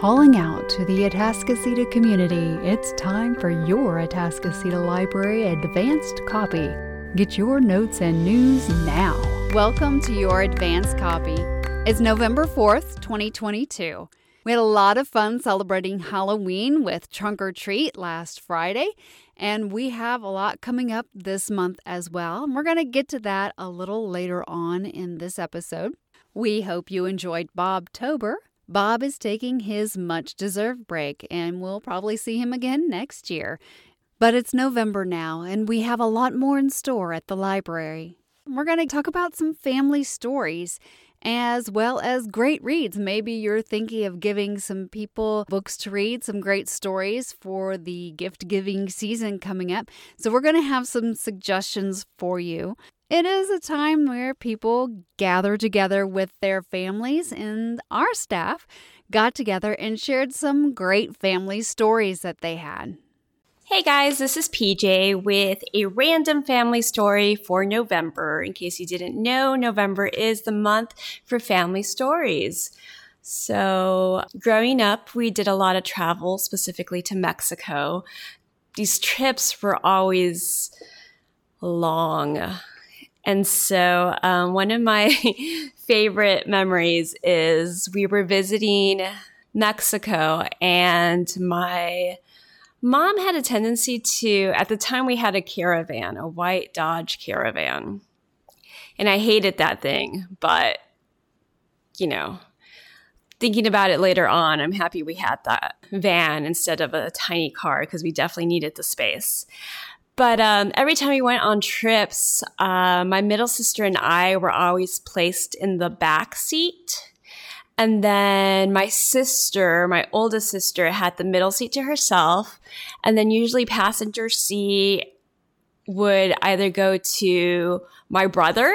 Calling out to the Atascocita community, it's time for your Atascocita Library Advanced Copy. Get your notes and news now. Welcome to your Advanced Copy. It's November 4th, 2022. We had a lot of fun celebrating Halloween with Trunk or Treat last Friday, and we have a lot coming up this month as well. And we're going to get to that a little later on in this episode. We hope you enjoyed Bob Tober Bob is taking his much deserved break, and we'll probably see him again next year. But it's November now, and we have a lot more in store at the library. We're going to talk about some family stories as well as great reads. Maybe you're thinking of giving some people books to read, some great stories for the gift giving season coming up. So, we're going to have some suggestions for you. It is a time where people gather together with their families, and our staff got together and shared some great family stories that they had. Hey guys, this is PJ with a random family story for November. In case you didn't know, November is the month for family stories. So, growing up, we did a lot of travel, specifically to Mexico. These trips were always long and so, um, one of my favorite memories is we were visiting Mexico, and my mom had a tendency to, at the time, we had a caravan, a white Dodge caravan. And I hated that thing, but, you know, thinking about it later on, I'm happy we had that van instead of a tiny car because we definitely needed the space. But um, every time we went on trips, uh, my middle sister and I were always placed in the back seat. And then my sister, my oldest sister, had the middle seat to herself. And then usually passenger seat would either go to my brother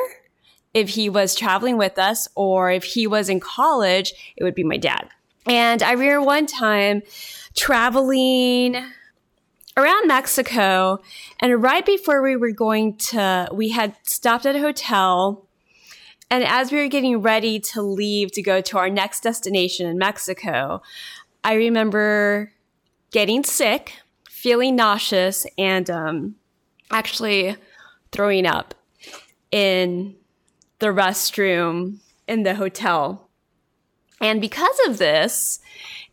if he was traveling with us, or if he was in college, it would be my dad. And I remember one time traveling around Mexico. And right before we were going to, we had stopped at a hotel. And as we were getting ready to leave to go to our next destination in Mexico, I remember getting sick, feeling nauseous, and um, actually throwing up in the restroom in the hotel. And because of this,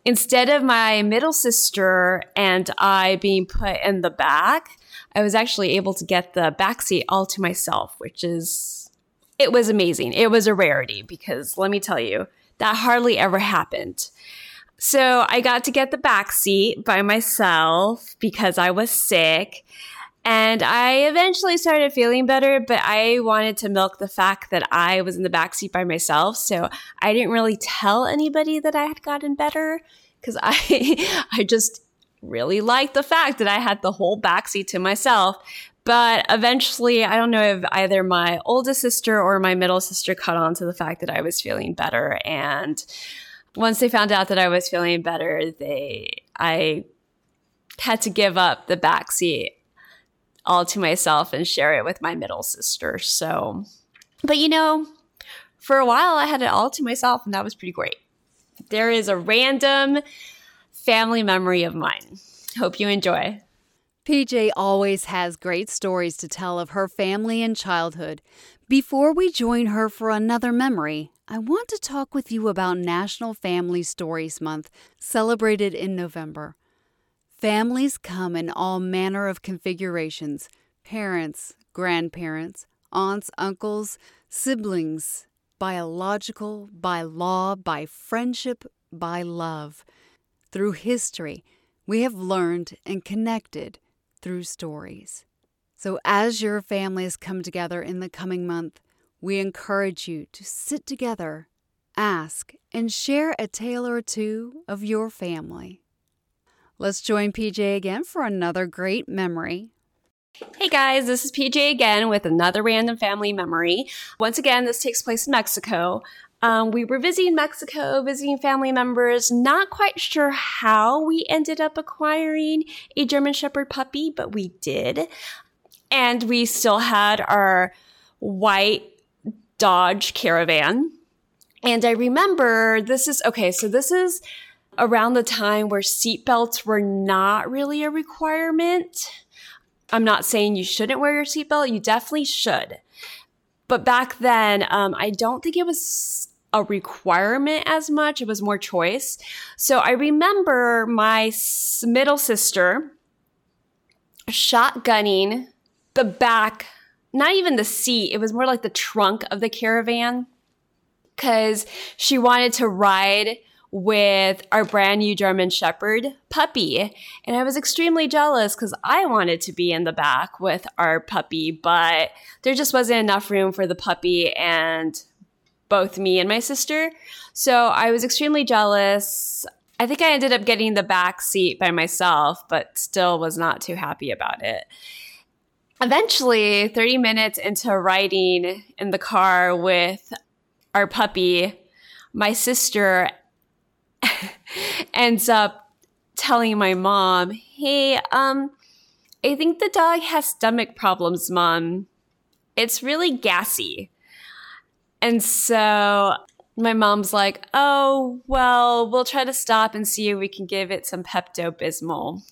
instead of my middle sister and I being put in the back, I was actually able to get the back seat all to myself, which is, it was amazing. It was a rarity because let me tell you, that hardly ever happened. So I got to get the back seat by myself because I was sick. And I eventually started feeling better, but I wanted to milk the fact that I was in the backseat by myself. So I didn't really tell anybody that I had gotten better because I, I just really liked the fact that I had the whole backseat to myself. But eventually, I don't know if either my oldest sister or my middle sister caught on to the fact that I was feeling better. And once they found out that I was feeling better, they, I had to give up the backseat all to myself and share it with my middle sister. So, but you know, for a while I had it all to myself and that was pretty great. There is a random family memory of mine. Hope you enjoy. PJ always has great stories to tell of her family and childhood. Before we join her for another memory, I want to talk with you about National Family Stories Month, celebrated in November. Families come in all manner of configurations parents, grandparents, aunts, uncles, siblings, biological, by law, by friendship, by love. Through history, we have learned and connected through stories. So, as your families come together in the coming month, we encourage you to sit together, ask, and share a tale or two of your family. Let's join PJ again for another great memory. Hey guys, this is PJ again with another random family memory. Once again, this takes place in Mexico. Um, we were visiting Mexico, visiting family members. Not quite sure how we ended up acquiring a German Shepherd puppy, but we did. And we still had our white Dodge Caravan. And I remember this is okay, so this is around the time where seatbelts were not really a requirement. I'm not saying you shouldn't wear your seatbelt, you definitely should. But back then, um, I don't think it was a requirement as much, it was more choice. So I remember my middle sister shotgunning the back, not even the seat, it was more like the trunk of the caravan because she wanted to ride with our brand new German Shepherd puppy. And I was extremely jealous because I wanted to be in the back with our puppy, but there just wasn't enough room for the puppy and both me and my sister. So I was extremely jealous. I think I ended up getting the back seat by myself, but still was not too happy about it. Eventually, 30 minutes into riding in the car with our puppy, my sister ends up telling my mom, "Hey, um I think the dog has stomach problems, mom. It's really gassy." And so my mom's like, "Oh, well, we'll try to stop and see if we can give it some Pepto Bismol."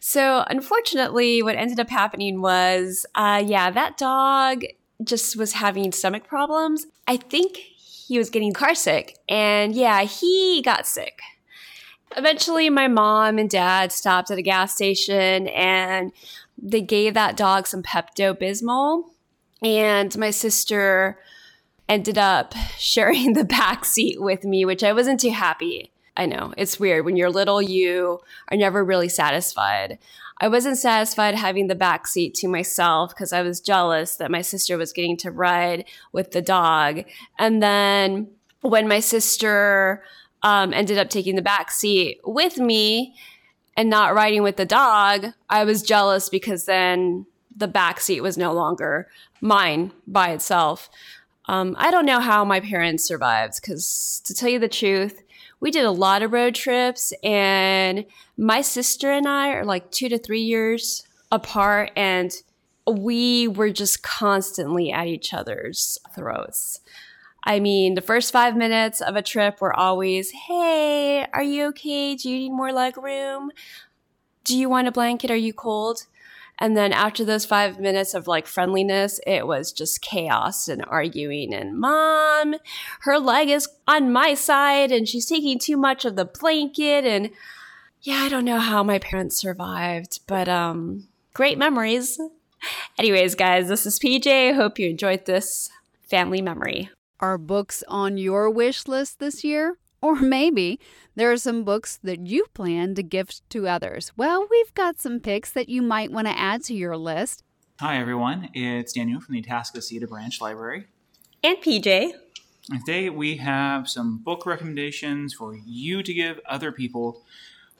So, unfortunately, what ended up happening was, uh, yeah, that dog just was having stomach problems. I think he was getting car sick, and yeah, he got sick. Eventually, my mom and dad stopped at a gas station and they gave that dog some Pepto Bismol. And my sister ended up sharing the back seat with me, which I wasn't too happy. I know it's weird when you're little, you are never really satisfied. I wasn't satisfied having the back seat to myself because I was jealous that my sister was getting to ride with the dog. And then when my sister um, ended up taking the back seat with me and not riding with the dog, I was jealous because then the back seat was no longer mine by itself. Um, I don't know how my parents survived because, to tell you the truth, we did a lot of road trips, and my sister and I are like two to three years apart, and we were just constantly at each other's throats. I mean, the first five minutes of a trip were always, Hey, are you okay? Do you need more leg room? Do you want a blanket? Are you cold? And then after those five minutes of like friendliness, it was just chaos and arguing. And mom, her leg is on my side and she's taking too much of the blanket. And yeah, I don't know how my parents survived, but um, great memories. Anyways, guys, this is PJ. Hope you enjoyed this family memory. Are books on your wish list this year? Or maybe there are some books that you plan to gift to others. Well, we've got some picks that you might want to add to your list. Hi, everyone. It's Daniel from the Atascocita Branch Library. And PJ. Today we have some book recommendations for you to give other people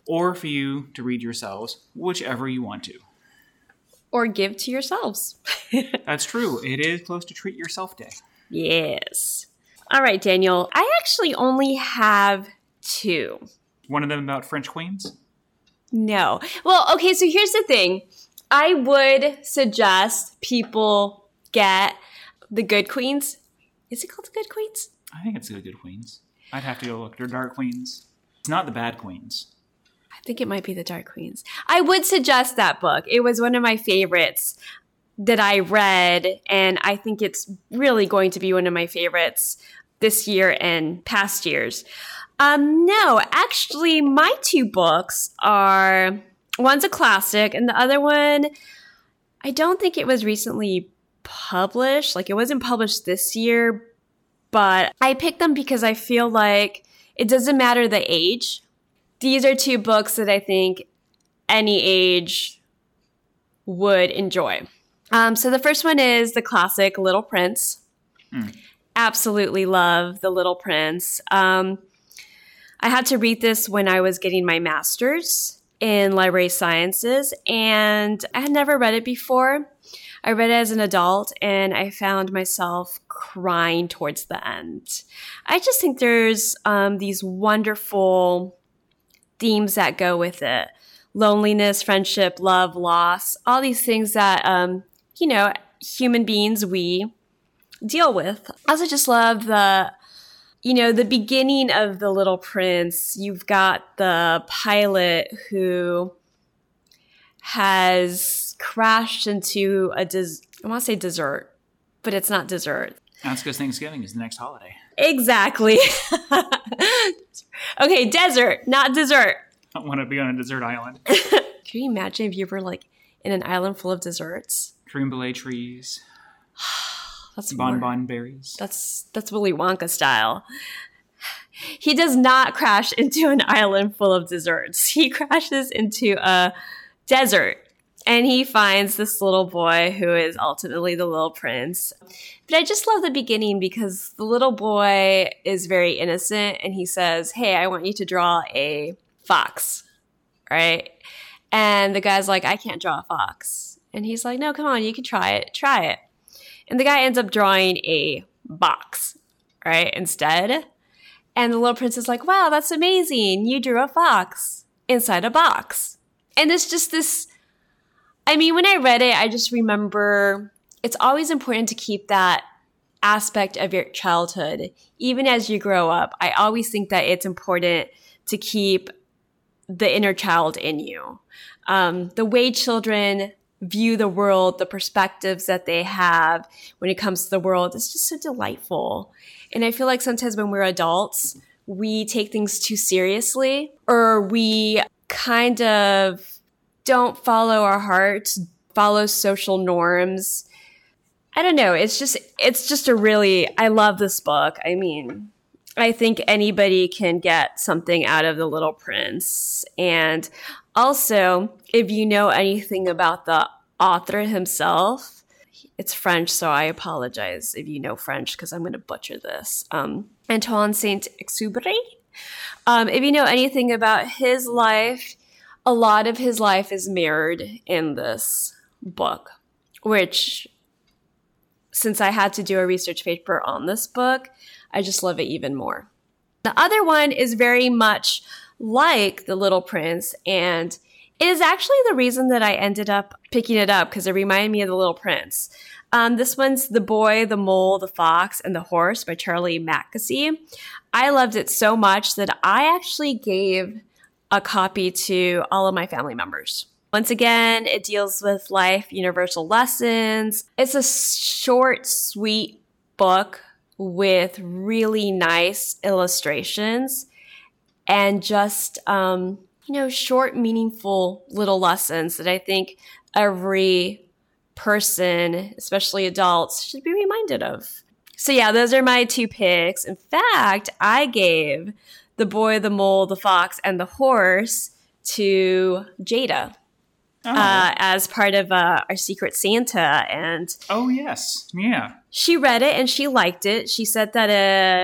or for you to read yourselves, whichever you want to. Or give to yourselves. That's true. It is close to Treat Yourself Day. Yes. All right, Daniel. I actually only have two. One of them about French queens? No. Well, okay, so here's the thing. I would suggest people get the Good Queens. Is it called the Good Queens? I think it's the Good Queens. I'd have to go look. They're Dark Queens. It's not the Bad Queens. Think it might be the Dark Queens. I would suggest that book. It was one of my favorites that I read, and I think it's really going to be one of my favorites this year and past years. Um, no, actually, my two books are one's a classic, and the other one, I don't think it was recently published. Like, it wasn't published this year, but I picked them because I feel like it doesn't matter the age. These are two books that I think any age would enjoy. Um, so the first one is the classic Little Prince. Mm. Absolutely love The Little Prince. Um, I had to read this when I was getting my master's in library sciences, and I had never read it before. I read it as an adult, and I found myself crying towards the end. I just think there's um, these wonderful themes that go with it loneliness, friendship, love, loss, all these things that um, you know, human beings we deal with. I also just love the you know, the beginning of The Little Prince, you've got the pilot who has crashed into a des- I want to say dessert, but it's not dessert. That's because Thanksgiving is the next holiday. Exactly. okay, desert, not dessert. I don't want to be on a desert island. Can you imagine if you were like in an island full of desserts? Creme brulee trees, That's bonbon berries. That's that's Willy Wonka style. He does not crash into an island full of desserts. He crashes into a desert and he finds this little boy who is ultimately the little prince. But I just love the beginning because the little boy is very innocent and he says, Hey, I want you to draw a fox, right? And the guy's like, I can't draw a fox. And he's like, No, come on, you can try it. Try it. And the guy ends up drawing a box, right? Instead. And the little prince is like, wow, that's amazing. You drew a fox inside a box. And it's just this. I mean, when I read it, I just remember it's always important to keep that aspect of your childhood, even as you grow up. I always think that it's important to keep the inner child in you. Um, the way children view the world, the perspectives that they have when it comes to the world, it's just so delightful. And I feel like sometimes when we're adults, we take things too seriously or we kind of don't follow our hearts, follow social norms. I don't know. It's just, it's just a really, I love this book. I mean, I think anybody can get something out of The Little Prince. And also, if you know anything about the author himself, it's French, so I apologize if you know French because I'm going to butcher this. Um, Antoine Saint Exupéry. Um, if you know anything about his life, a lot of his life is mirrored in this book, which, since I had to do a research paper on this book, I just love it even more. The other one is very much like The Little Prince, and it is actually the reason that I ended up picking it up because it reminded me of The Little Prince. Um, this one's The Boy, the Mole, the Fox, and the Horse by Charlie Mackesy. I loved it so much that I actually gave a copy to all of my family members. Once again, it deals with life universal lessons. It's a short, sweet book with really nice illustrations and just um, you know short meaningful little lessons that i think every person especially adults should be reminded of so yeah those are my two picks in fact i gave the boy the mole the fox and the horse to jada Oh, uh, as part of uh, our secret santa and oh yes, yeah. she read it and she liked it. She said that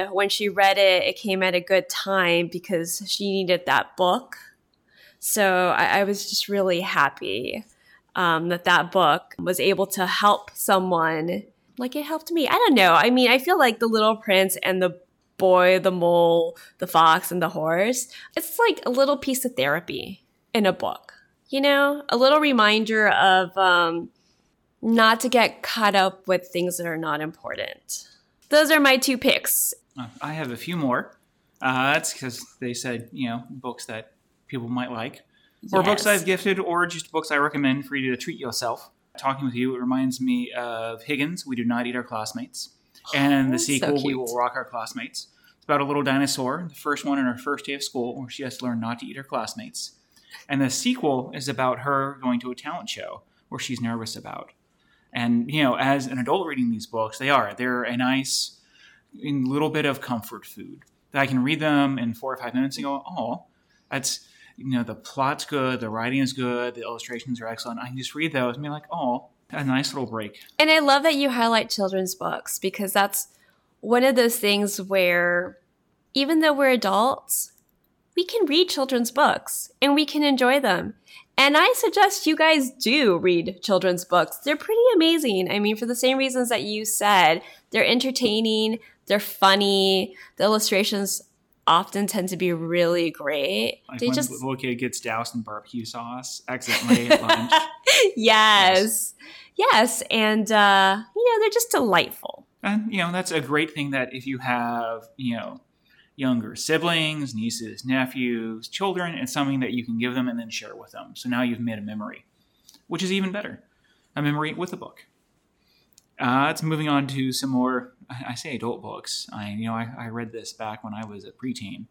uh, when she read it, it came at a good time because she needed that book. So I, I was just really happy um, that that book was able to help someone. Like it helped me. I don't know. I mean, I feel like The Little Prince and the boy, the mole, the fox, and the horse, it's like a little piece of therapy in a book. You know, a little reminder of um, not to get caught up with things that are not important. Those are my two picks. Uh, I have a few more. Uh, that's because they said, you know, books that people might like, or books I've gifted, or just books I recommend for you to treat yourself. Talking with you, it reminds me of Higgins. We do not eat our classmates, and the Oh, so sequel, We will rock our classmates. It's about a little dinosaur. The first one in her first day of school, where she has to learn not to eat her classmates, and the sequel is about her going to a talent show where she's nervous about. And you know, as an adult reading these books, they are they're a nice little bit of comfort food that I can read them in four or five minutes and go, oh, that's you know the plot's good, the writing is good, the illustrations are excellent. I can just read those and be like, oh, a nice little break. And I love that you highlight children's books because that's one of those things where even though we're adults, we can read children's books and we can enjoy them. And I suggest you guys do read children's books. They're pretty amazing. I mean, for the same reasons that you said, they're entertaining, they're funny, the illustrations often tend to be really great. Like they when just little kid gets doused in barbecue sauce accidentally at lunch. yes. Yes, and uh, you know, they're just delightful. And you know, that's a great thing that if you have, you know, younger siblings, nieces, nephews, children. It's something that you can give them and then share with them. So now you've made a memory, which is even better a memory with a book. Uh, it's moving on to some more, I say adult books. I, you know, I, I read this back when I was a preteen,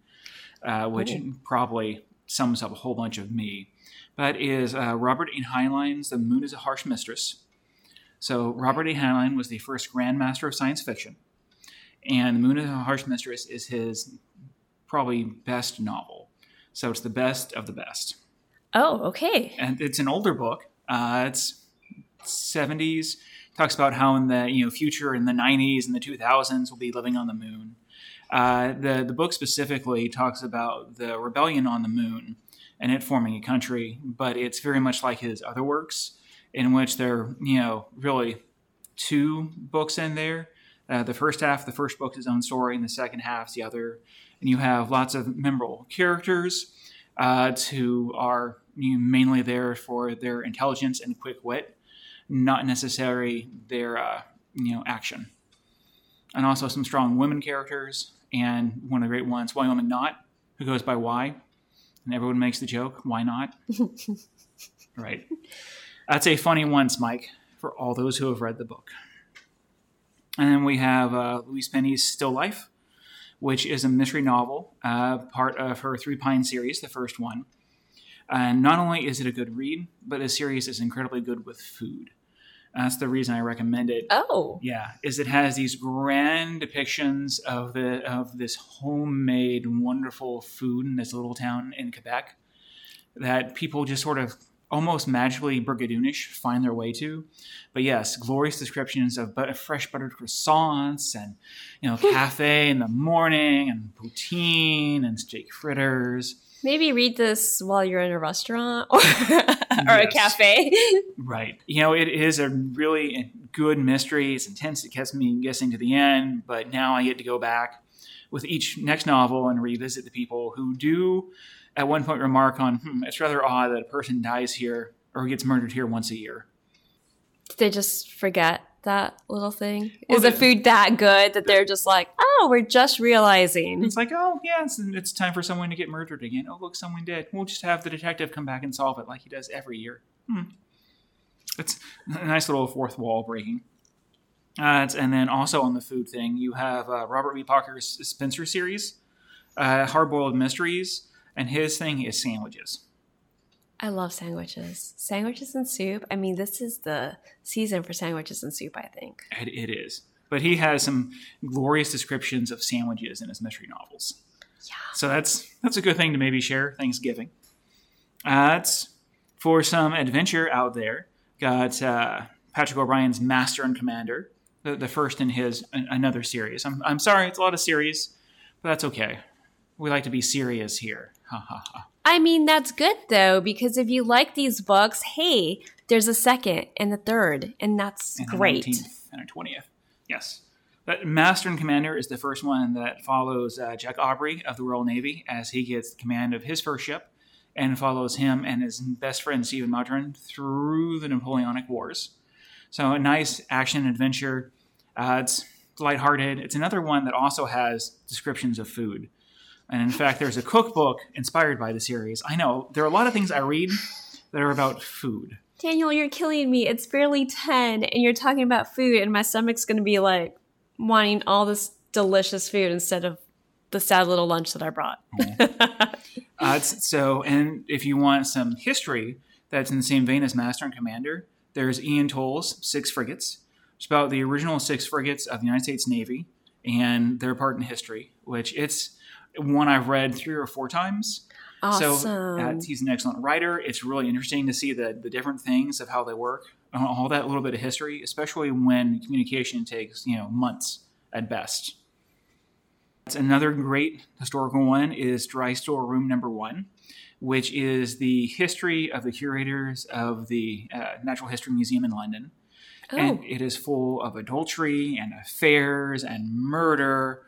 uh, which oh. probably sums up a whole bunch of me. But is uh, Robert A. Heinlein's The Moon is a Harsh Mistress. So Robert A. Heinlein was the first Grandmaster of science fiction. And The Moon is a Harsh Mistress is his probably best novel. So it's the best of the best. Oh, okay. And it's an older book. Uh, it's 70s. Talks about how in the you know future in the 90s and the 2000s we'll be living on the moon. Uh, the the book specifically talks about the rebellion on the moon and it forming a country, but it's very much like his other works, in which there you know really two books in there. Uh, the first half, the first book is his own story, and the second half is the other. And you have lots of memorable characters uh, who are you know, mainly there for their intelligence and quick wit, not necessarily their uh, you know action. And also some strong women characters, and one of the great ones, Wyoming Knott, who goes by Y, and everyone makes the joke, why not? right. That's a funny once, Mike, for all those who have read the book. And then we have uh, Louise Penny's Still Life, which is a mystery novel, uh, part of her Three Pine series, the first one. And not only is it a good read, but the series is incredibly good with food. That's the reason I recommend it. Oh, yeah, is it has these grand depictions of the of this homemade wonderful food in this little town in Quebec that people just sort of almost magically brigadoonish find their way to. But yes, glorious descriptions of but- fresh buttered croissants and you know cafe in the morning and poutine and steak fritters. Maybe read this while you're in a restaurant or, or yes. a cafe. right. You know, it is a really good mystery. It's intense. It kept me guessing to the end, but now I get to go back with each next novel and revisit the people who do at one point remark on, hmm, it's rather odd that a person dies here or gets murdered here once a year. Did they just forget that little thing? Well, Is the food that good that they're just like, oh, we're just realizing? It's like, oh, yeah, it's, it's time for someone to get murdered again. Oh, look, someone did. We'll just have the detective come back and solve it like he does every year. Hmm. It's a nice little fourth wall breaking. Uh, and then also on the food thing, you have uh, Robert B. Parker's Spenser series, uh, Hard Boiled Mysteries, and his thing is sandwiches. I love sandwiches. Sandwiches and soup. I mean, this is the season for sandwiches and soup, I think. it, it is. But he has some glorious descriptions of sandwiches in his mystery novels. Yeah. So that's that's a good thing to maybe share Thanksgiving. Uh, that's for some adventure out there. Got uh, Patrick O'Brian's Master and Commander, the, the first in his another series. I'm, I'm sorry, it's a lot of series, but that's okay. We like to be serious here. Ha ha ha. I mean, that's good though, because if you like these books, hey, there's a second and a third, and that's and great. A 19th and a 20th. Yes. But Master and Commander is the first one that follows uh, Jack Aubrey of the Royal Navy as he gets command of his first ship and follows him and his best friend Stephen Maturin through the Napoleonic Wars. So a nice action adventure. Uh, it's lighthearted. It's another one that also has descriptions of food. And in fact, there's a cookbook inspired by the series. I know there are a lot of things I read that are about food. Daniel, you're killing me. It's barely 10 and you're talking about food, and my stomach's going to be like wanting all this delicious food instead of the sad little lunch that I brought. uh, so, and if you want some history that's in the same vein as Master and Commander, there's Ian Toll's Six Frigates. It's about the original six frigates of the United States Navy and their part in history, which it's one I've read three or four times. Awesome. So uh, he's an excellent writer. It's really interesting to see the, the different things of how they work, uh, all that little bit of history, especially when communication takes you know months at best. It's another great historical one is Dry Store Room Number One, which is the history of the curators of the uh, Natural History Museum in London. Oh. And it is full of adultery and affairs and murder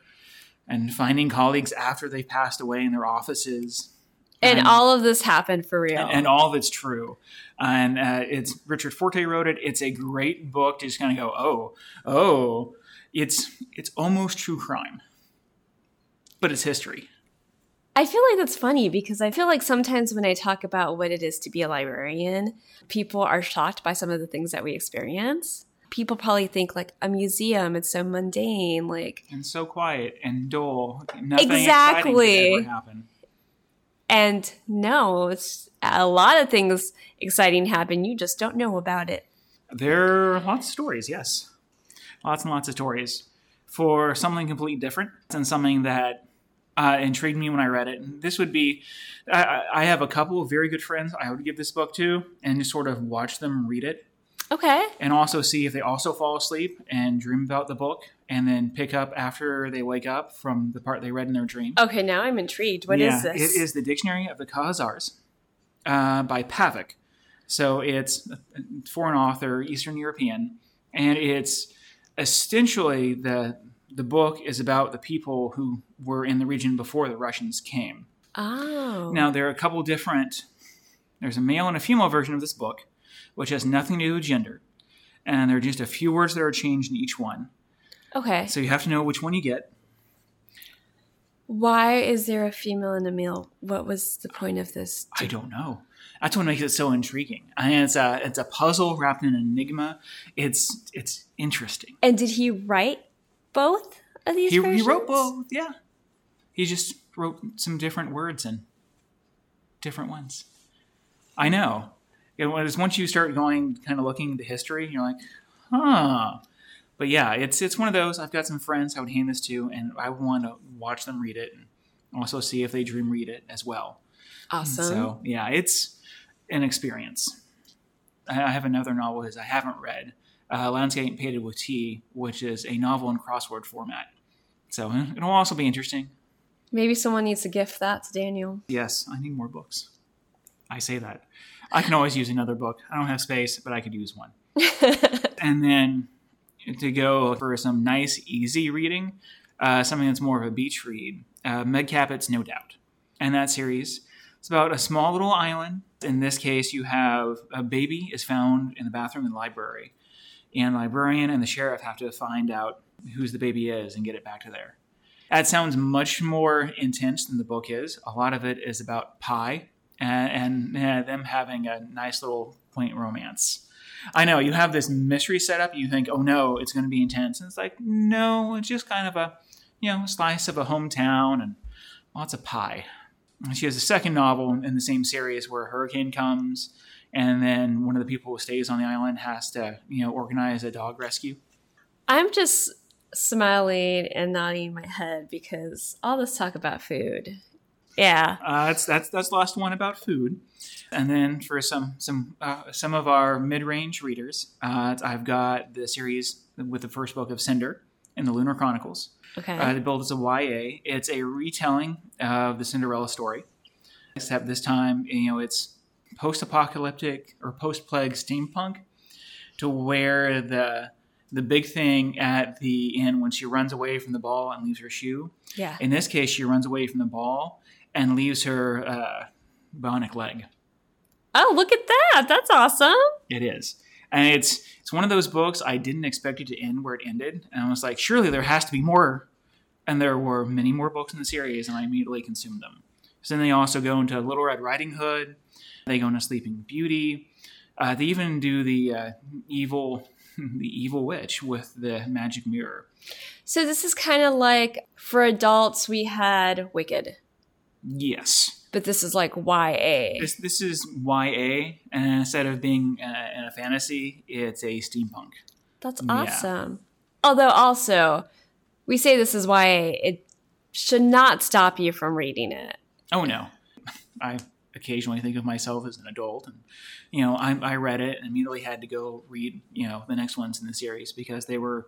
and finding colleagues after they passed away in their offices. And, and all of this happened for real. And, and all of it's true. And uh, it's Richard Fortey wrote it. It's a great book to just kind of go, oh, oh, it's it's almost true crime. but it's history. I feel like that's funny because I feel like sometimes when I talk about what it is to be a librarian, people are shocked by some of the things that we experience. People probably think like a museum, it's so mundane, like and so quiet and dull. Nothing Exactly. exciting could ever happen. and no, it's a lot of things exciting happen. You just don't know about it. There are lots of stories, yes. Lots and lots of stories for something completely different and something that uh, intrigued me when I read it. And this would be I I have a couple of very good friends I would give this book to and just sort of watch them read it Okay. and also see if they also fall asleep and dream about the book and then pick up after they wake up from the part they read in their dream. Okay, now I'm intrigued. What is yeah, this? It is the Dictionary of the Khazars uh, by Pavic. So it's a foreign author, Eastern European, and it's essentially the the book is about the people who were in the region before the Russians came. Oh. Now there are a couple different. There's a male and a female version of this book, which has nothing to do with gender, and there are just a few words that are changed in each one. Okay. So you have to know which one you get. Why is there a female and a male? What was the point of this? I don't know. That's what makes it so intriguing. And it's a it's a puzzle wrapped in an enigma. It's it's interesting. And did he write both of these He, he wrote both. Yeah, he just wrote some different words and different ones. I know. It was once you start going, kind of looking into history, you're like, huh. But yeah, it's it's one of those. I've got some friends I would hand this to, and I want to watch them read it, and also see if they dream read it as well. Awesome. So yeah, it's an experience. I have another novel that I haven't read, uh, Landscape Painted with Tea, which is a novel in crossword format. So it'll also be interesting. Maybe someone needs to gift that to Daniel. Yes, I need more books. I say that. I can always use another book. I don't have space, but I could use one. and then to go for some nice, easy reading, uh, something that's more of a beach read, uh, Meg Cabot's No Doubt. And that series, it's about a small little island. In this case, you have a baby is found in the bathroom in the library, and the librarian and the sheriff have to find out whose the baby is and get it back to there. That sounds much more intense than the book is. A lot of it is about pie and, and uh, them having a nice little quaint romance. I know you have this mystery set setup. You think, oh no, it's going to be intense, and it's like, no, it's just kind of a, you know, slice of a hometown and lots of pie. She has a second novel in the same series where a hurricane comes, and then one of the people who stays on the island has to, you know, organize a dog rescue. I'm just smiling and nodding my head because all this talk about food. Yeah. Uh, that's that's that's the last one about food, and then for some some uh, some of our mid range readers, uh, I've got the series with the first book of Cinder in the Lunar Chronicles. Okay. Uh, they build as a YA. It's a retelling of the Cinderella story, except this time you know it's post apocalyptic or post plague steampunk, to where the the big thing at the end when she runs away from the ball and leaves her shoe yeah. in this case, she runs away from the ball and leaves her uh, bionic leg. Oh, look at that. That's awesome. It is, and it's it's one of those books I didn't expect it to end where it ended, and I was like, surely there has to be more. And there were many more books in the series, and I immediately consumed them. So then they also go into Little Red Riding Hood. They go into Sleeping Beauty. Uh, they even do the uh, evil, the evil witch with the magic mirror. So this is kind of like for adults we had Wicked, Yes, but this is like YA. This this is YA, and instead of being uh, in a fantasy, it's a steampunk. That's Yeah. awesome. Although also, we say this is YA, it should not stop you from reading it. Oh no, I occasionally think of myself as an adult, and you know, I, I read it and immediately had to go read you know the next ones in the series because they were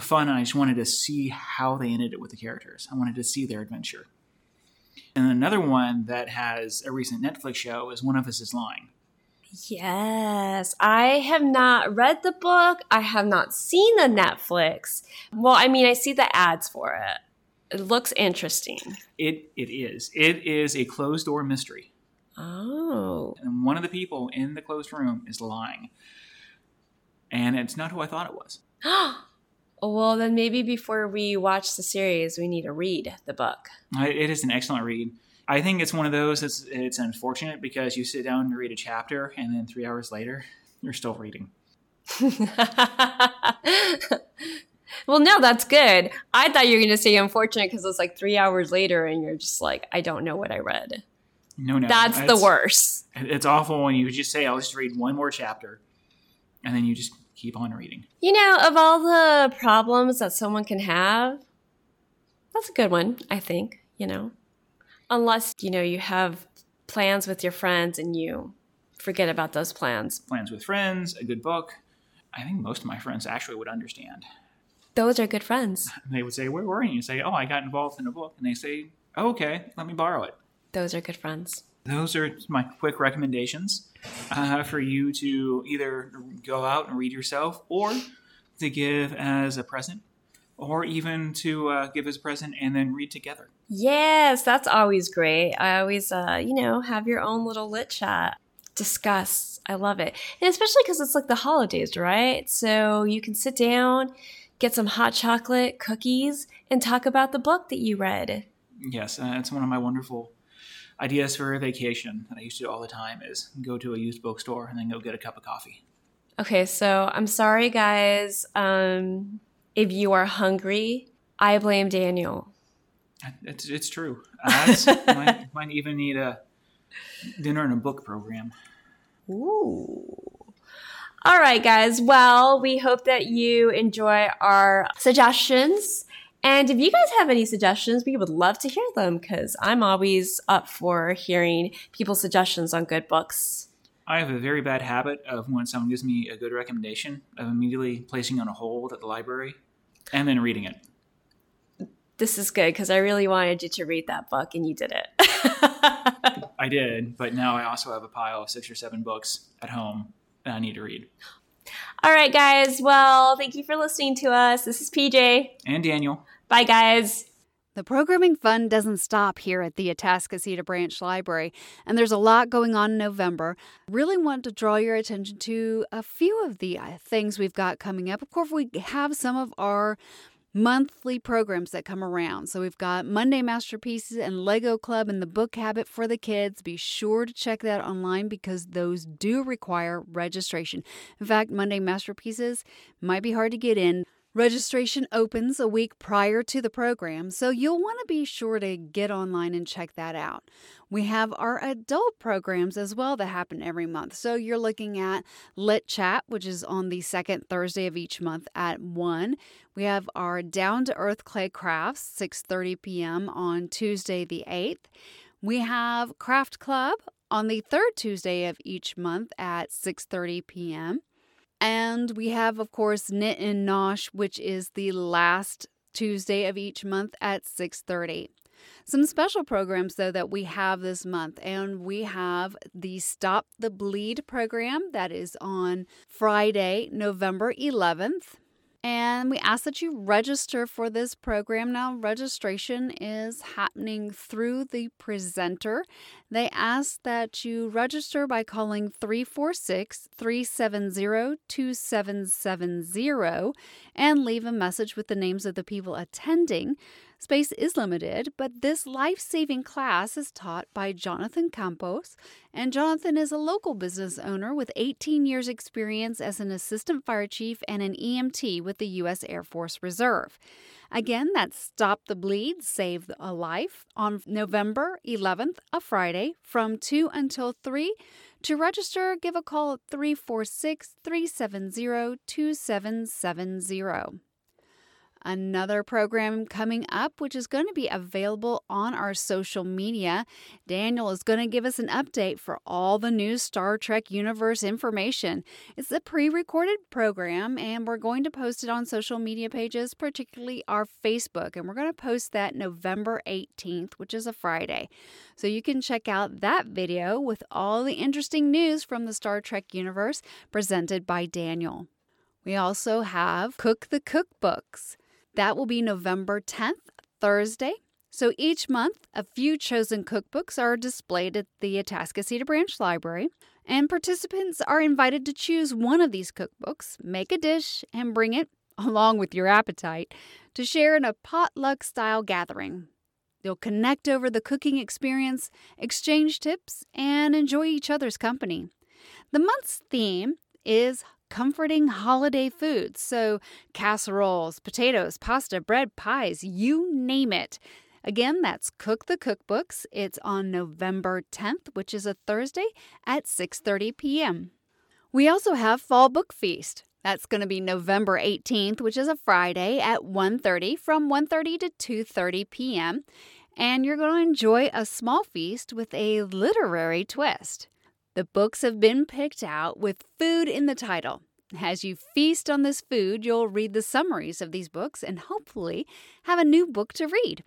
fun, and I just wanted to see how they ended it with the characters. I wanted to see their adventure. And another one that has a recent Netflix show is One of Us is Lying. Yes, I have not read the book. I have not seen the Netflix. Well, I mean, I see the ads for it. It looks interesting. It it is. It is a closed door mystery. Oh. and one of the people in the closed room is lying. And it's not who I thought it was. Well, then maybe before we watch the series, we need to read the book. It is an excellent read. I think it's one of those. It's it's unfortunate because you sit down and read a chapter, and then three hours later, you're still reading. well, no, that's good. I thought you were going to say unfortunate because it's like three hours later, and you're just like, I don't know what I read. No, no, that's the worst. It's awful when you just say, "I'll just read one more chapter," and then you just keep on reading. You know, of all the problems that someone can have, that's a good one, I think, you know. Unless, you know, you have plans with your friends and you forget about those plans. Plans with friends, a good book. I think most of my friends actually would understand. Those are good friends. They would say, Where were you? You say, Oh, I got involved in a book. And they say, oh, Okay, let me borrow it. Those are good friends. Those are my quick recommendations uh, for you to either go out and read yourself or to give as a present or even to uh, give as a present and then read together. Yes, that's always great. I always, uh, you know, have your own little lit chat. Discuss. I love it. And especially because it's like the holidays, right? So you can sit down, get some hot chocolate, cookies, and talk about the book that you read. Yes, uh, it's one of my wonderful ideas for a vacation that I used to do all the time is go to a used bookstore and then go get a cup of coffee. Okay, so I'm sorry, guys. Um, if you are hungry, I blame Daniel. It's, it's true. I might, might even need a dinner and a book program. Ooh. All right, guys. Well, we hope that you enjoy our suggestions and if you guys have any suggestions, we would love to hear them because I'm always up for hearing people's suggestions on good books. I have a very bad habit of when someone gives me a good recommendation of immediately placing on a hold at the library and then reading it. This is good because I really wanted you to read that book and you did it. I did, but now I also have a pile of six or seven books at home that I need to read. All right, guys. Well, thank you for listening to us. This is PJ. And Daniel. Bye, guys. The programming fun doesn't stop here at the Atascocita Branch Library, and there's a lot going on in November. Really want to draw your attention to a few of the uh, things we've got coming up. Of course, we have some of our monthly programs that come around. So we've got Monday Masterpieces and Lego Club and the Book Habit for the kids. Be sure to check that online because those do require registration. In fact, Monday Masterpieces might be hard to get in. Registration opens a week prior to the program, so you'll want to be sure to get online and check that out. We have our adult programs as well that happen every month. So you're looking at Lit Chat, which is on the second Thursday of each month at 1. We have our Down to Earth Clay Crafts, 6:30 p.m. on Tuesday the 8th. We have Craft Club on the third Tuesday of each month at 6:30 p.m. And we have, of course, Knit and Nosh, which is the last Tuesday of each month at 6:30. Some special programs though that we have this month and we have the Stop the Bleed program that is on Friday, November 11th. And we ask that you register for this program. Now, registration is happening through the presenter. They ask that you register by calling 346 370 2770 and leave a message with the names of the people attending. Space is limited, but this life saving class is taught by Jonathan Campos. And Jonathan is a local business owner with 18 years' experience as an assistant fire chief and an EMT with the U.S. Air Force Reserve. Again, that's Stop the Bleed, Save a Life on November 11th, a Friday, from 2 until 3. To register, give a call at 346 370 2770 another program coming up, which is going to be available on our social media. Daniel is going to give us an update for all the new Star Trek universe information. It's a pre recorded program, and we're going to post it on social media pages, particularly our Facebook. And we're going to post that November 18th, which is a Friday. So you can check out that video with all the interesting news from the Star Trek universe presented by Daniel. We also have Cook the Cookbooks. That will be November 10th, Thursday. So each month, a few chosen cookbooks are displayed at the Atascocita Branch Library, and participants are invited to choose one of these cookbooks, make a dish, and bring it along with your appetite, to share in a potluck style gathering. You'll connect over the cooking experience, exchange tips, and enjoy each other's company. The month's theme is comforting holiday foods, so casseroles, potatoes, pasta, bread, pies, you name it. Again, that's Cook the Cookbooks. It's on November 10th, which is a Thursday at 6:30 p.m. We also have Fall Book Feast. That's going to be November 18th, which is a Friday at 1:30 from 1:30 to 2:30 p.m. And you're going to enjoy a small feast with a literary twist. The books have been picked out with food in the title. As you feast on this food, you'll read the summaries of these books and hopefully have a new book to read.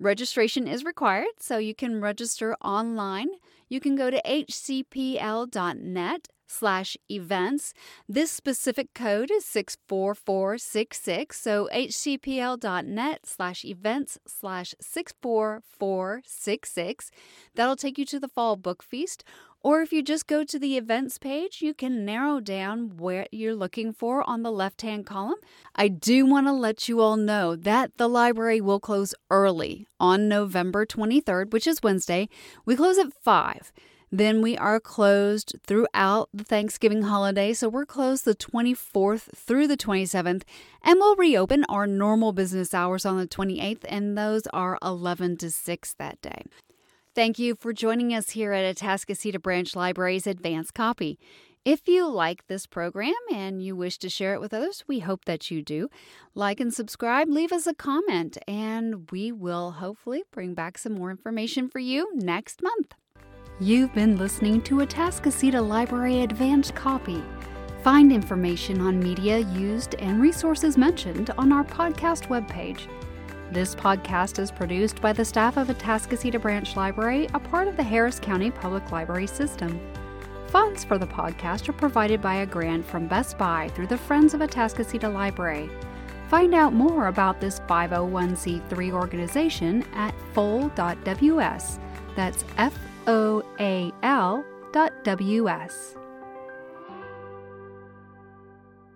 Registration is required, so you can register online. You can go to hcpl.net slash events. This specific code is 64466, so hcpl.net slash events slash 64466. That'll take you to the Fall Book Feast. Or if you just go to the events page, you can narrow down what you're looking for on the left hand column. I do want to let you all know that the library will close early on November 23rd, which is Wednesday. We close at 5. Then we are closed throughout the Thanksgiving holiday, so we're closed the 24th through the 27th, and we'll reopen our normal business hours on the 28th, and those are 11 to 6 that day. Thank you for joining us here at Atascocita Branch Library's Advanced Copy. If you like this program and you wish to share it with others, we hope that you do. Like and subscribe, leave us a comment, and we will hopefully bring back some more information for you next month. You've been listening to Atascocita Library Advanced Copy. Find information on media used and resources mentioned on our podcast webpage. This podcast is produced by the staff of Atascocita Branch Library, a part of the Harris County Public Library System. Funds for the podcast are provided by a grant from Best Buy through the Friends of Atascocita Library. Find out more about this 501c3 organization at foal.ws. That's F O A L dot W S.